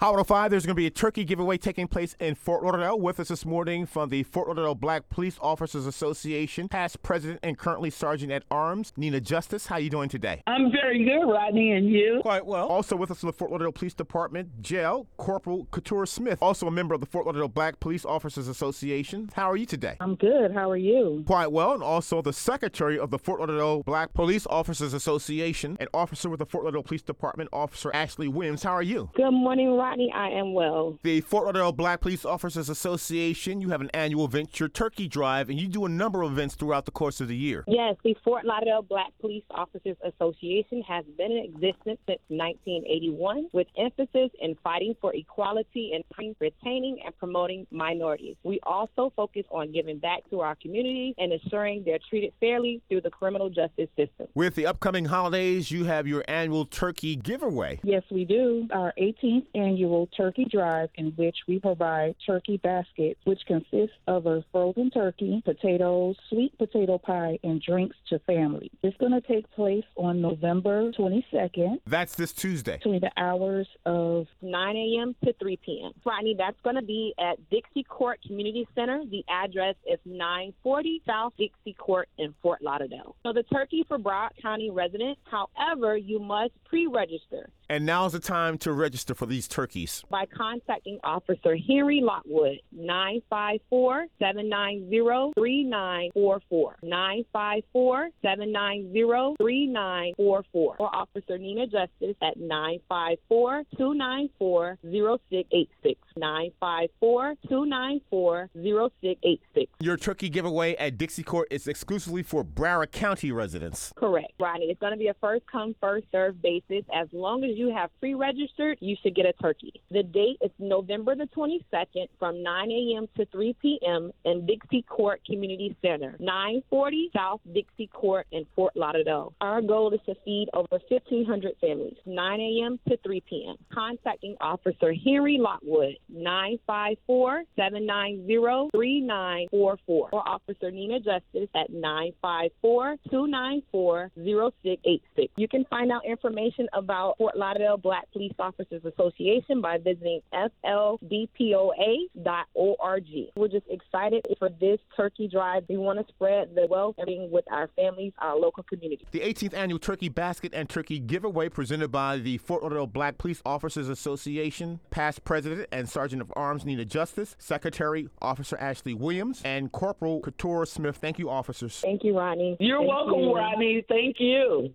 Hot 105, there's going to be a turkey giveaway taking place in Fort Lauderdale. With us this morning from the Fort Lauderdale Black Police Officers Association, past president and currently sergeant at arms, Nina Justice. How are you doing today? I'm very good, Rodney, and you? Quite well. Also with us from the Fort Lauderdale Police Department, jail, Corporal Katura Smith, also a member of the Fort Lauderdale Black Police Officers Association. How are you today? I'm good. How are you? Quite well, and also the secretary of the Fort Lauderdale Black Police Officers Association, an officer with the Fort Lauderdale Police Department, Officer Ashley Williams. How are you? Good morning, Rodney. I am well. The Fort Lauderdale Black Police Officers Association, you have an annual event, your Turkey Drive, and you do a number of events throughout the course of the year. Yes, the Fort Lauderdale Black Police Officers Association has been in existence since 1981 with emphasis in fighting for equality and retaining and promoting minorities. We also focus on giving back to our communities and ensuring they're treated fairly through the criminal justice system. With the upcoming holidays, you have your annual turkey giveaway. Yes, we do. Our 18th annual Turkey Drive, in which we provide turkey baskets, which consists of a frozen turkey, potatoes, sweet potato pie, and drinks to families. It's going to take place on November 22nd. That's this Tuesday. Between the hours of 9 a.m. to 3 p.m. Friday, that's going to be at Dixie Court Community Center. The address is 940 South Dixie Court in Fort Lauderdale. So the turkey for Broward County residents. However, you must pre-register. And now's the time to register for these turkeys. By contacting Officer Henry Lockwood, 954-790-3944. 954-790-3944. Or Officer Nina Justice at 954-294-0686. 954-294-0686. Your turkey giveaway at Dixie Court is exclusively for Broward County residents. Correct, Rodney. It's going to be a first come, first served basis. As long as you have pre registered, you should get a turkey. The date is November the 22nd from 9 a.m. to 3 p.m. in Dixie Court Community Center, 940 South Dixie Court in Fort Lauderdale. Our goal is to feed over 1,500 families, 9 a.m. to 3 p.m. Contacting Officer Henry Lockwood, 954 790 3944, or Officer Nina Justice at 954 294 0686. You can find out information about Fort Lauderdale Black Police Officers Association by visiting FLBPOA.org. We're just excited for this turkey drive. We want to spread the wealth with our families, our local community. The 18th annual Turkey Basket and Turkey Giveaway presented by the Fort Lauderdale Black Police Officers Association, past president and sergeant of arms Nina Justice, secretary Officer Ashley Williams, and Corporal Katura Smith. Thank you, officers. Thank you, Rodney. You're Thank welcome, you. Rodney. Thank you.